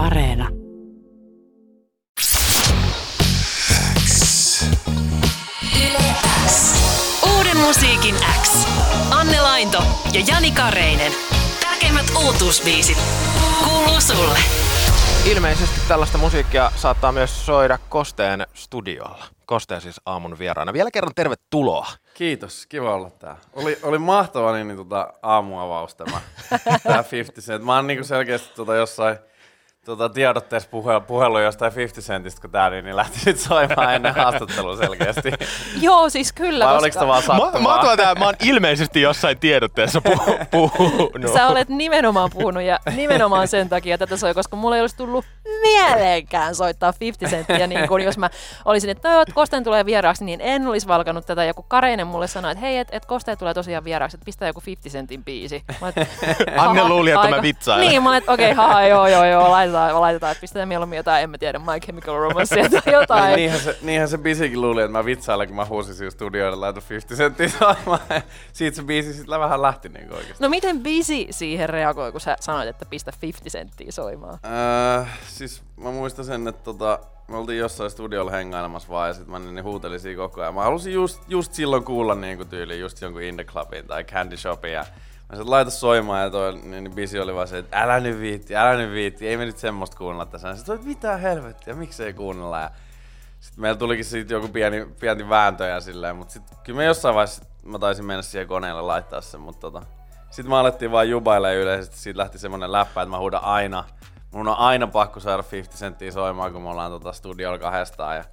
Areena. Uuden musiikin X. Anne Lainto ja Jani Kareinen. Tärkeimmät uutuusbiisit kuuluu sulle. Ilmeisesti tällaista musiikkia saattaa myös soida Kosteen studiolla. Kosteen siis aamun vieraana. Vielä kerran tervetuloa. Kiitos, kiva olla tää. Oli, oli mahtava niin, niin tota, aamuavaus tämä, tämä 50 Cent. Mä oon niin selkeästi tota, jossain tota, tiedotteessa puhelu, puhelu jostain 50 Centistä, kun tää niin, niin lähti nyt soimaan ennen haastattelua selkeästi. Joo, siis kyllä. Vai koska oliko vaan Mä, sattumaa? mä, oon tää, mä oon ilmeisesti jossain tiedotteessa puhu, puhunut. Sä olet nimenomaan puhunut ja nimenomaan sen takia tätä soi, koska mulla ei olisi tullut mieleenkään soittaa 50 senttiä, niin kun jos mä olisin, että no, Kosten tulee vieraaksi, niin en olisi valkannut tätä. Joku Kareinen mulle sanoi, että hei, että et Koste tulee tosiaan vieraaksi, että pistää joku 50 sentin biisi. Mä olet, Anne "Haha, luuli, että mä aika-" vitsailen. Niin, mä okei, okay, haha, joo, joo, joo, laitetaan, laitetaan, että pistetään mieluummin jotain, en mä tiedä, My Chemical Romance tai jotain. Niin, niinhän, se, niinhän se bisikin luuli, että mä vitsailen, kun mä huusin siinä studioilla laitan 50 Centtiä soimaan. Siitä se biisi sitten vähän lähti niin oikeasti. No miten Bisi siihen reagoi, kun sä sanoit, että pistä 50 senttiä soimaan? Öö, siis mä muistan sen, että tota, me oltiin jossain studiolla hengailemassa vaan ja sit mä niin huutelin siinä koko ajan. Mä halusin just, just silloin kuulla niin tyyli just jonkun Indie Clubin tai Candy Shopin ja mä sanoin, laita soimaan ja toi niin, niin bisi oli vaan se, että älä nyt viitti, älä nyt viitti, ei me nyt semmoista kuunnella tässä. Mä sanoin, mitä helvettiä, miksei kuunnella. Ja sitten meillä tulikin siitä joku pieni, pieni vääntö ja silleen, mutta sitten kyllä me jossain vaiheessa mä taisin mennä siihen koneelle laittaa sen, mutta tota, sitten me alettiin vaan jubailemaan yleisesti, siitä lähti semmonen läppä, että mä huudan aina, mun on aina pakko saada 50 senttiä soimaan, kun me ollaan tota studiolla kahdestaan ja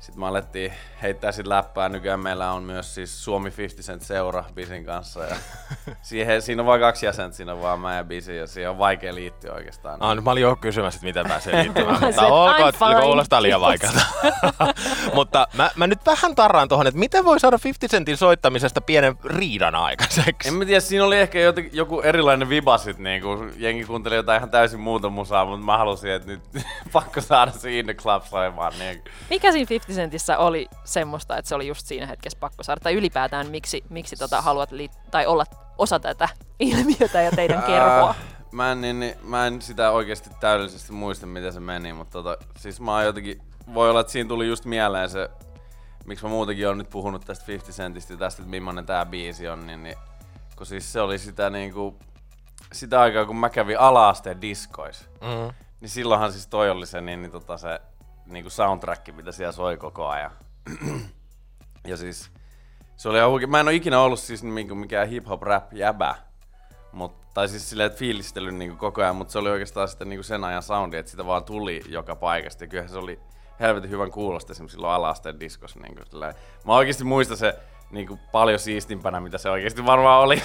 sitten me alettiin heittää sit läppää. Nykyään meillä on myös siis Suomi 50 Cent seura Bisin kanssa. Ja siihen, siinä on vain kaksi jäsentä, siinä on vaan mä ja Bisi ja siihen on vaikea liittyä oikeastaan. Ah, nyt mä olin jo kysymässä, että miten pääsee liittymään, Mä mutta olkoon, että kuulostaa liian vaikealta. mutta mä, mä, nyt vähän tarraan tuohon, että miten voi saada 50 Centin soittamisesta pienen riidan aikaiseksi? En mä tiedä, siinä oli ehkä jotenkin, joku erilainen viba sit, niin kuin jengi kuunteli jotain ihan täysin muuta musaa, mutta mä halusin, että nyt pakko saada se In The Club soimaan. Niin. Mikä siinä 50 Centissä oli semmoista, että se oli just siinä hetkessä pakko saada? Tai ylipäätään miksi, miksi tota haluat liit- tai olla osa tätä ilmiötä ja teidän kerhoa? Mä, en, niin, niin, mä en sitä oikeasti täydellisesti muista, miten se meni, mutta tota, siis mä oon jotenkin, voi olla, että siinä tuli just mieleen se, miksi mä muutenkin oon nyt puhunut tästä 50 Centistä ja tästä, että millainen tää biisi on, niin, niin kun siis se oli sitä niinku, sitä aikaa, kun mä kävin ala-asteen diskois, Mm. niin silloinhan siis toi oli se, niin, niin tota se niinku soundtrack, mitä siellä soi koko ajan. ja siis se oli ihan. Mä en ole ikinä ollut siis niinku mikään hip-hop rap jäbä. Mut, tai siis silleen, että fiilistely niinku koko ajan, mutta se oli oikeastaan sitten niinku sen ajan soundi, että sitä vaan tuli joka paikasta. Ja kyllähän se oli helvetin hyvän kuulosta esimerkiksi silloin ala-asteen diskossa. Niinku, silleen. Mä oikeasti muistan se niinku paljon siistimpänä, mitä se oikeasti varmaan oli.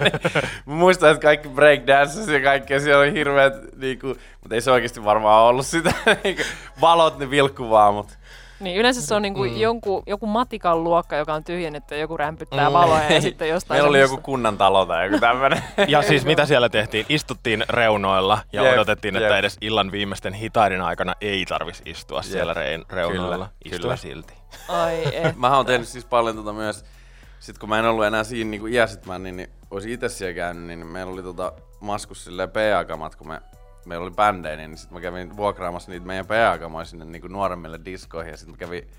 Muistan, että kaikki breakdances ja kaikkea, siellä oli hirveet, niinku, mutta ei se oikeasti varmaan ollut sitä. Niinku, valot ne vilkku vaan, mutta Niin yleensä se on niinku mm. jonkun, joku matikan luokka, joka on tyhjennetty ja joku rämpyttää Mm. valoja ja sitten jostain meillä oli joku kunnan talo tai joku tämmönen. Ja siis mitä siellä tehtiin? Istuttiin reunoilla ja Jep, odotettiin, että jep. edes illan viimeisten hitaiden aikana ei tarvis istua siellä rein, reunoilla. Kyllä, Istua kyllä. silti. Ai et. Mä oon tehnyt siis paljon tota myös, sit kun mä en ollut enää siinä niinku iässä, että mä niin, niin olisin itse siellä käynyt, niin meillä oli tota maskus silleen PA-kamat, kun me, meillä oli bändejä, niin sit mä kävin vuokraamassa niitä meidän PA-kamoja sinne niinku nuoremmille diskoihin ja sit mä kävin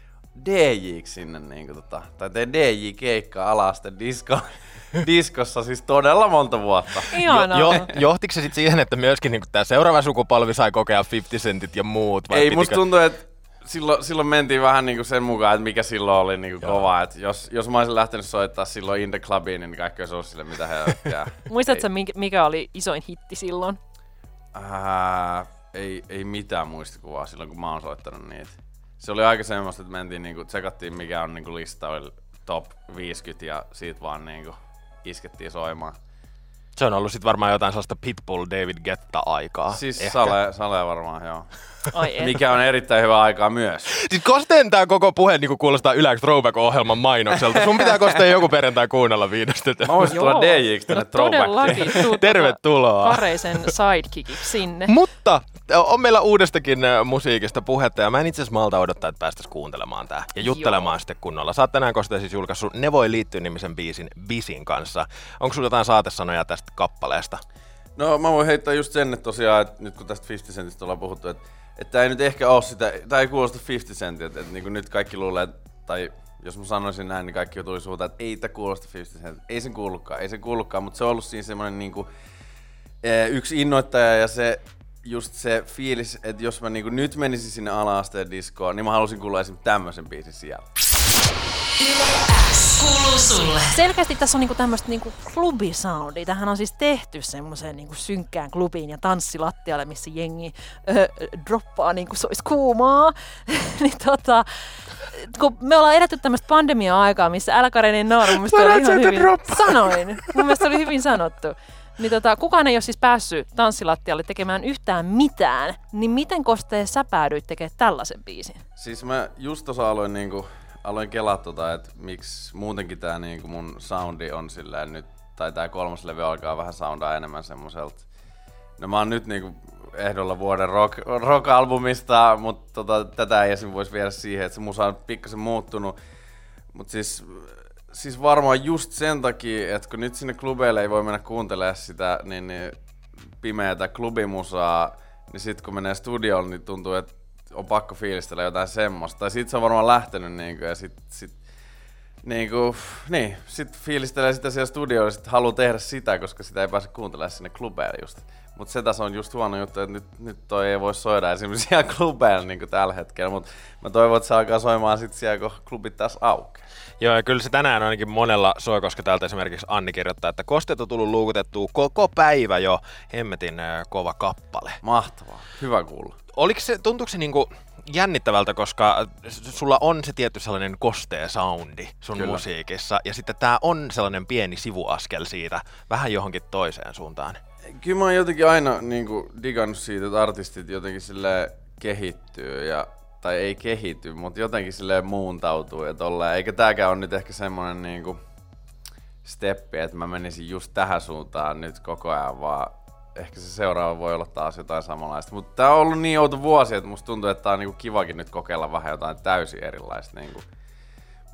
DJiksi sinne niinku tota, tai tein DJ-keikkaa ala-asteen disko, diskossa siis todella monta vuotta. Ihanaa. Jo, johtiko se sitten siihen, että myöskin niin tämä seuraava sukupolvi sai kokea 50 centit ja muut? Vai Ei, pitikö- musta tuntuu, että silloin, silloin mentiin vähän niinku sen mukaan, että mikä silloin oli niinku Joo. kova. Et jos, jos mä olisin lähtenyt soittaa silloin In The Clubiin, niin kaikki olisi ollut sille, mitä he jää. Muistatko mikä, mikä oli isoin hitti silloin? Ää, ei, ei mitään muistikuvaa silloin, kun mä oon soittanut niitä. Se oli aika semmoista, että mentiin niinku, tsekattiin mikä on niinku lista, oli top 50 ja siitä vaan niinku iskettiin soimaan. Se on ollut sitten varmaan jotain sellaista Pitbull David Getta-aikaa. Siis ehkä. sale, sale varmaan, joo. Et. Mikä on erittäin hyvä aikaa myös. Siis Kosteen tää koko puhe niin kuulostaa Yläks Throwback-ohjelman mainokselta. Sun pitää Kosteen joku perjantai kuunnella viidestä. Mä voisin tulla DJiksi tänne no throwbackiin. tuu Tervetuloa. Kareisen sidekickiksi sinne. Mutta on meillä uudestakin musiikista puhetta ja mä en itse asiassa malta odottaa, että päästäisiin kuuntelemaan tää ja juttelemaan Joo. sitten kunnolla. Sä oot tänään Kosteen siis julkaissut Ne voi liittyä nimisen biisin Bisin kanssa. Onko sulla jotain saatesanoja tästä kappaleesta? No mä voin heittää just sen, että tosiaan, että nyt kun tästä 50 Centistä ollaan puhuttu, että, että ei nyt ehkä ole sitä, tai ei kuulosta 50 Centiltä, että, että niin kuin nyt kaikki luulee, tai jos mä sanoisin näin, niin kaikki tuli suuta, että ei tämä kuulosta 50 Cent. Ei sen kuulukaan, ei sen kuulukaan, mutta se on ollut siinä semmoinen niin kuin, yksi innoittaja ja se just se fiilis, että jos mä niinku nyt menisin sinne ala-asteen diskoon, niin mä halusin kuulla esimerkiksi tämmöisen biisin siellä. Kuuluu sulle. Selkeästi tässä on niinku tämmöistä niinku klubisoundia. Tähän on siis tehty semmoiseen niinku synkkään klubiin ja tanssilattialle, missä jengi ö, droppaa niinku se olisi kuumaa. niin tota, kun me ollaan edetty tämmöistä pandemia-aikaa, missä älkäreinen nauru, mun mielestä oli ihan hyvin... Sanoin. Mun mielestä oli hyvin sanottu. Niin tota, kukaan ei ole siis päässyt tanssilattialle tekemään yhtään mitään, niin miten Kosteen sä päädyit tekemään tällaisen biisin? Siis mä just tuossa aloin niinku, aloin kelaa tota, että miksi muutenkin tää niinku mun soundi on silleen nyt, tai tää kolmas levy alkaa vähän soundaa enemmän semmoiselta. No mä oon nyt niinku ehdolla vuoden rock, rock-albumista, mutta tota, tätä ei esim. voisi viedä siihen, että se musa on pikkasen muuttunut. Mutta siis siis varmaan just sen takia, että kun nyt sinne klubeille ei voi mennä kuuntelemaan sitä niin, niin pimeätä klubimusaa, niin sitten kun menee studiolle, niin tuntuu, että on pakko fiilistellä jotain semmoista. Tai sit se on varmaan lähtenyt niin kuin, ja sit, sit niin kuin, niin, sit fiilistelee sitä siellä studioilla, sit haluaa tehdä sitä, koska sitä ei pääse kuuntelemaan sinne klubeille just. Mutta se tässä on just huono juttu, että nyt, nyt toi ei voi soida esimerkiksi siellä klubeilla niin tällä hetkellä, mutta mä toivon, että se alkaa soimaan sitten siellä, kun klubit taas aukeaa. Joo, ja kyllä se tänään ainakin monella soi, koska täältä esimerkiksi Anni kirjoittaa, että kosteet on tullut luukutettua koko päivä jo. Hemmetin äh, kova kappale. Mahtavaa. Hyvä kuulla. Oliko se, tuntuuko se niinku jännittävältä, koska sulla on se tietty sellainen kostea soundi sun Kyllä. musiikissa, ja sitten tää on sellainen pieni sivuaskel siitä vähän johonkin toiseen suuntaan. Kyllä mä oon jotenkin aina niin kuin, digannut siitä, että artistit jotenkin sille kehittyy ja tai ei kehity, mutta jotenkin sille muuntautuu ja tolleen. Eikä tääkään ole nyt ehkä semmonen niinku steppi, että mä menisin just tähän suuntaan nyt koko ajan, vaan ehkä se seuraava voi olla taas jotain samanlaista. Mutta tää on ollut niin outo vuosi, että musta tuntuu, että tää on niinku kivakin nyt kokeilla vähän jotain täysin erilaista. Niinku.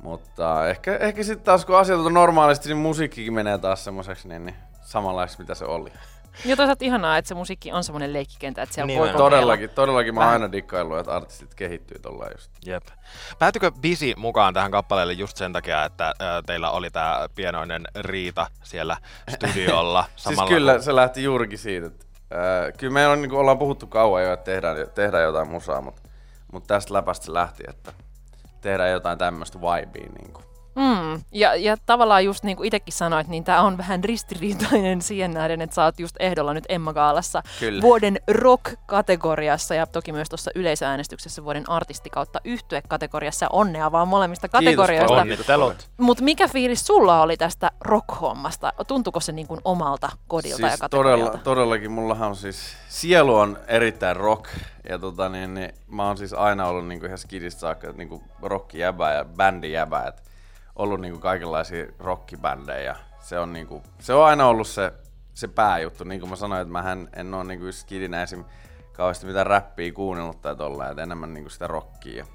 Mutta ehkä, ehkä sitten taas kun asiat on normaalisti, niin musiikkikin menee taas semmoiseksi niin, niin samanlaiseksi, mitä se oli. Ja toisaalta ihanaa, että se musiikki on semmoinen leikkikenttä, että siellä niin voi Todellakin, todellakin mä oon aina dikkaillut, että artistit kehittyy tollaan just. Jep. Päätykö Bisi mukaan tähän kappaleelle just sen takia, että äh, teillä oli tämä pienoinen riita siellä studiolla? siis kyllä, kun... se lähti juurikin siitä, että äh, kyllä me on, niin ollaan puhuttu kauan jo, että tehdään, tehdään jotain musaa, mutta, mutta tästä läpästä se lähti, että tehdään jotain tämmöistä vibea. Niin kuin. Mm. Ja, ja tavallaan just niin kuin itsekin sanoit, niin tämä on vähän ristiriitainen siihen nähden, että sä oot just ehdolla nyt Emma Gaalassa Kyllä. vuoden rock-kategoriassa ja toki myös tuossa yleisöäänestyksessä vuoden artisti kautta yhtye-kategoriassa. Onnea vaan molemmista kategorioista. Mutta mikä fiilis sulla oli tästä rock-hommasta? Tuntuuko se niin kuin omalta kodilta siis ja kategorialta? Todella, todellakin, mullahan on siis, sielu on erittäin rock ja tota niin, niin mä oon siis aina ollut niin kuin ihan skidistä saakka niin kuin rock-jäbä ja bändi-jäbä. Et ollut niinku kaikenlaisia rockibändejä. Se on, niinku, se on aina ollut se, se pääjuttu. Niin kuin mä sanoin, että mä en ole niinku skidinä esim. kauheasti mitään räppiä kuunnellut tai tolleen, että enemmän niinku sitä rockia.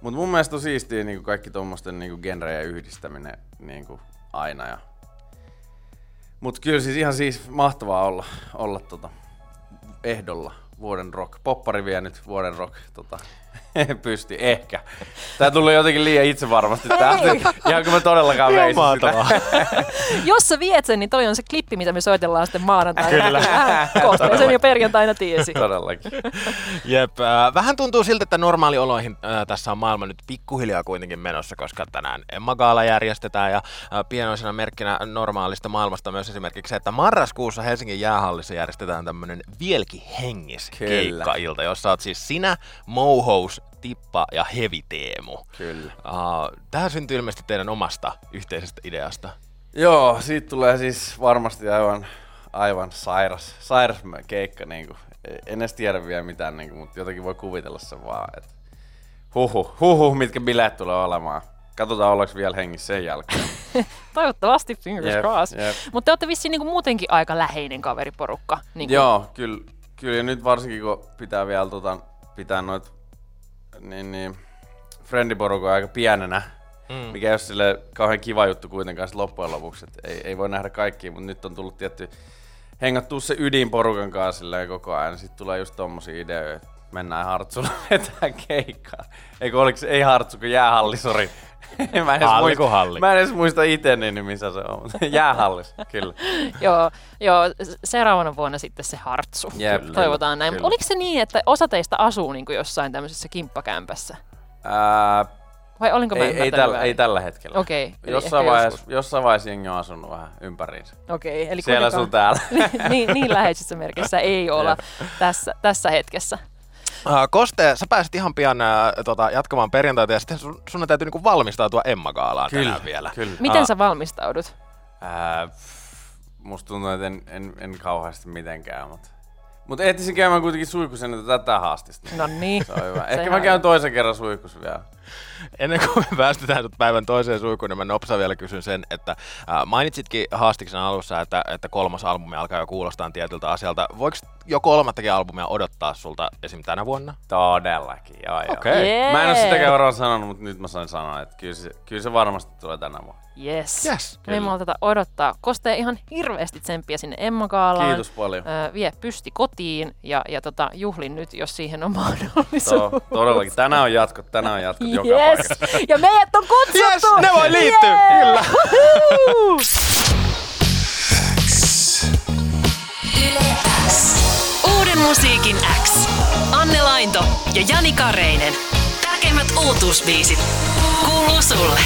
Mutta mun mielestä on siistiä niinku kaikki tuommoisten niinku genrejen yhdistäminen niinku aina. Ja... Mut kyllä siis ihan siis mahtavaa olla, olla tota ehdolla vuoden rock. Poppari vie nyt vuoden rock tota, Pysti, ehkä. Tää tuli jotenkin liian itsevarmasti tästä. Ihan kuin mä todellakaan veisin Jos sä viet sen, niin toi on se klippi, mitä me soitellaan sitten maanantaina. Kyllä. Kohta sen jo perjantaina tiesi. Todellakin. Jep. Äh, vähän tuntuu siltä, että normaalioloihin äh, tässä on maailma nyt pikkuhiljaa kuitenkin menossa, koska tänään Emma Gaala järjestetään ja äh, pienoisena merkkinä normaalista maailmasta myös esimerkiksi se, että marraskuussa Helsingin jäähallissa järjestetään tämmöinen Vielki hengis keikka-ilta, jossa oot siis sinä, Mohous, Tippa ja Hevi Teemu. Kyllä. Uh, tähän syntyy ilmeisesti teidän omasta yhteisestä ideasta. Joo, siitä tulee siis varmasti aivan, aivan sairas, sairas keikka. Niin kuin. En edes tiedä vielä mitään, niin kuin, mutta jotenkin voi kuvitella sen vaan. Että huhu, huhu, mitkä bileet tulee olemaan. Katsotaan, ollaanko vielä hengissä sen jälkeen. Toivottavasti, fingers yep, crossed. Yep. Mutta te olette vissiin niin kuin muutenkin aika läheinen kaveriporukka. Niin kuin. Joo, kyllä, kyllä. Ja nyt varsinkin, kun pitää vielä tota, pitää noit niin, niin friendiporukka aika pienenä, mm. mikä ei ole sille kauhean kiva juttu kuitenkaan loppujen lopuksi. Et ei, ei voi nähdä kaikkia, mutta nyt on tullut tietty hengattua se ydinporukan kanssa koko ajan. Sitten tulee just tommosia ideoita, että mennään Hartsulla vetää keikkaa. Eikö oliks, ei Hartsu, kun jäähalli, sori. Mä, en Halli muista, kuin halli. mä en edes muista itse, niin missä se on. Jäähallis, kyllä. joo, joo, seuraavana vuonna sitten se hartsu. Jep, Toivotaan näin. kyllä. Oliko se niin, että osa teistä asuu niin jossain tämmöisessä kimppakämpässä? Ää, Vai olinko mä ei, ei, väärin? ei tällä hetkellä. Okei, eli Jossain vaiheessa, jossain vaiheessa jengi on asunut vähän ympäriinsä. Okei, eli Siellä sun täällä. niin, niin läheisissä merkissä ei olla tässä, tässä hetkessä. Uh, Koste, sä pääsit ihan pian uh, tota, jatkamaan perjantaita ja sitten sun, sun täytyy niinku valmistautua Emma-gaalaan Kyllä, tänään vielä. kyllä. Miten Aa. sä valmistaudut? Ää, pff, musta tuntuu, että en, en, en kauheasti mitenkään, mutta... Mutta ehtisin käymään kuitenkin suihkusen että tätä haastista. No niin. Se on hyvä. Ehkä mä käyn on. toisen kerran suihkus vielä. Ennen kuin me päästetään päivän toiseen suihkuun, niin mä nopsa vielä kysyn sen, että äh, mainitsitkin haastiksen alussa, että, että kolmas albumi alkaa jo kuulostaa tietyltä asialta. Voiko jo kolmattakin albumia odottaa sulta esim. tänä vuonna? Todellakin, joo joo. Okei. Jee. Mä en ole sitäkään varmaan sanonut, mutta nyt mä sain sanoa, että kyllä se, kyllä se varmasti tulee tänä vuonna. Yes. Yes, Me ei malteta odottaa. Kostee ihan hirveästi tsemppiä sinne Emma Gaalaan. Kiitos paljon. Ö, vie pysti kotiin ja, ja tota, juhlin nyt, jos siihen on To, mahdollisuus. todellakin. Tänään on jatkot, tänään on jatkot joka Yes! paikassa. Ja meidät on kutsuttu! Yes, ne voi liittyä, Jee! kyllä. musiikin X. Anne Lainto ja Jani Kareinen. Tärkeimmät uutuusbiisit kuuluu sulle.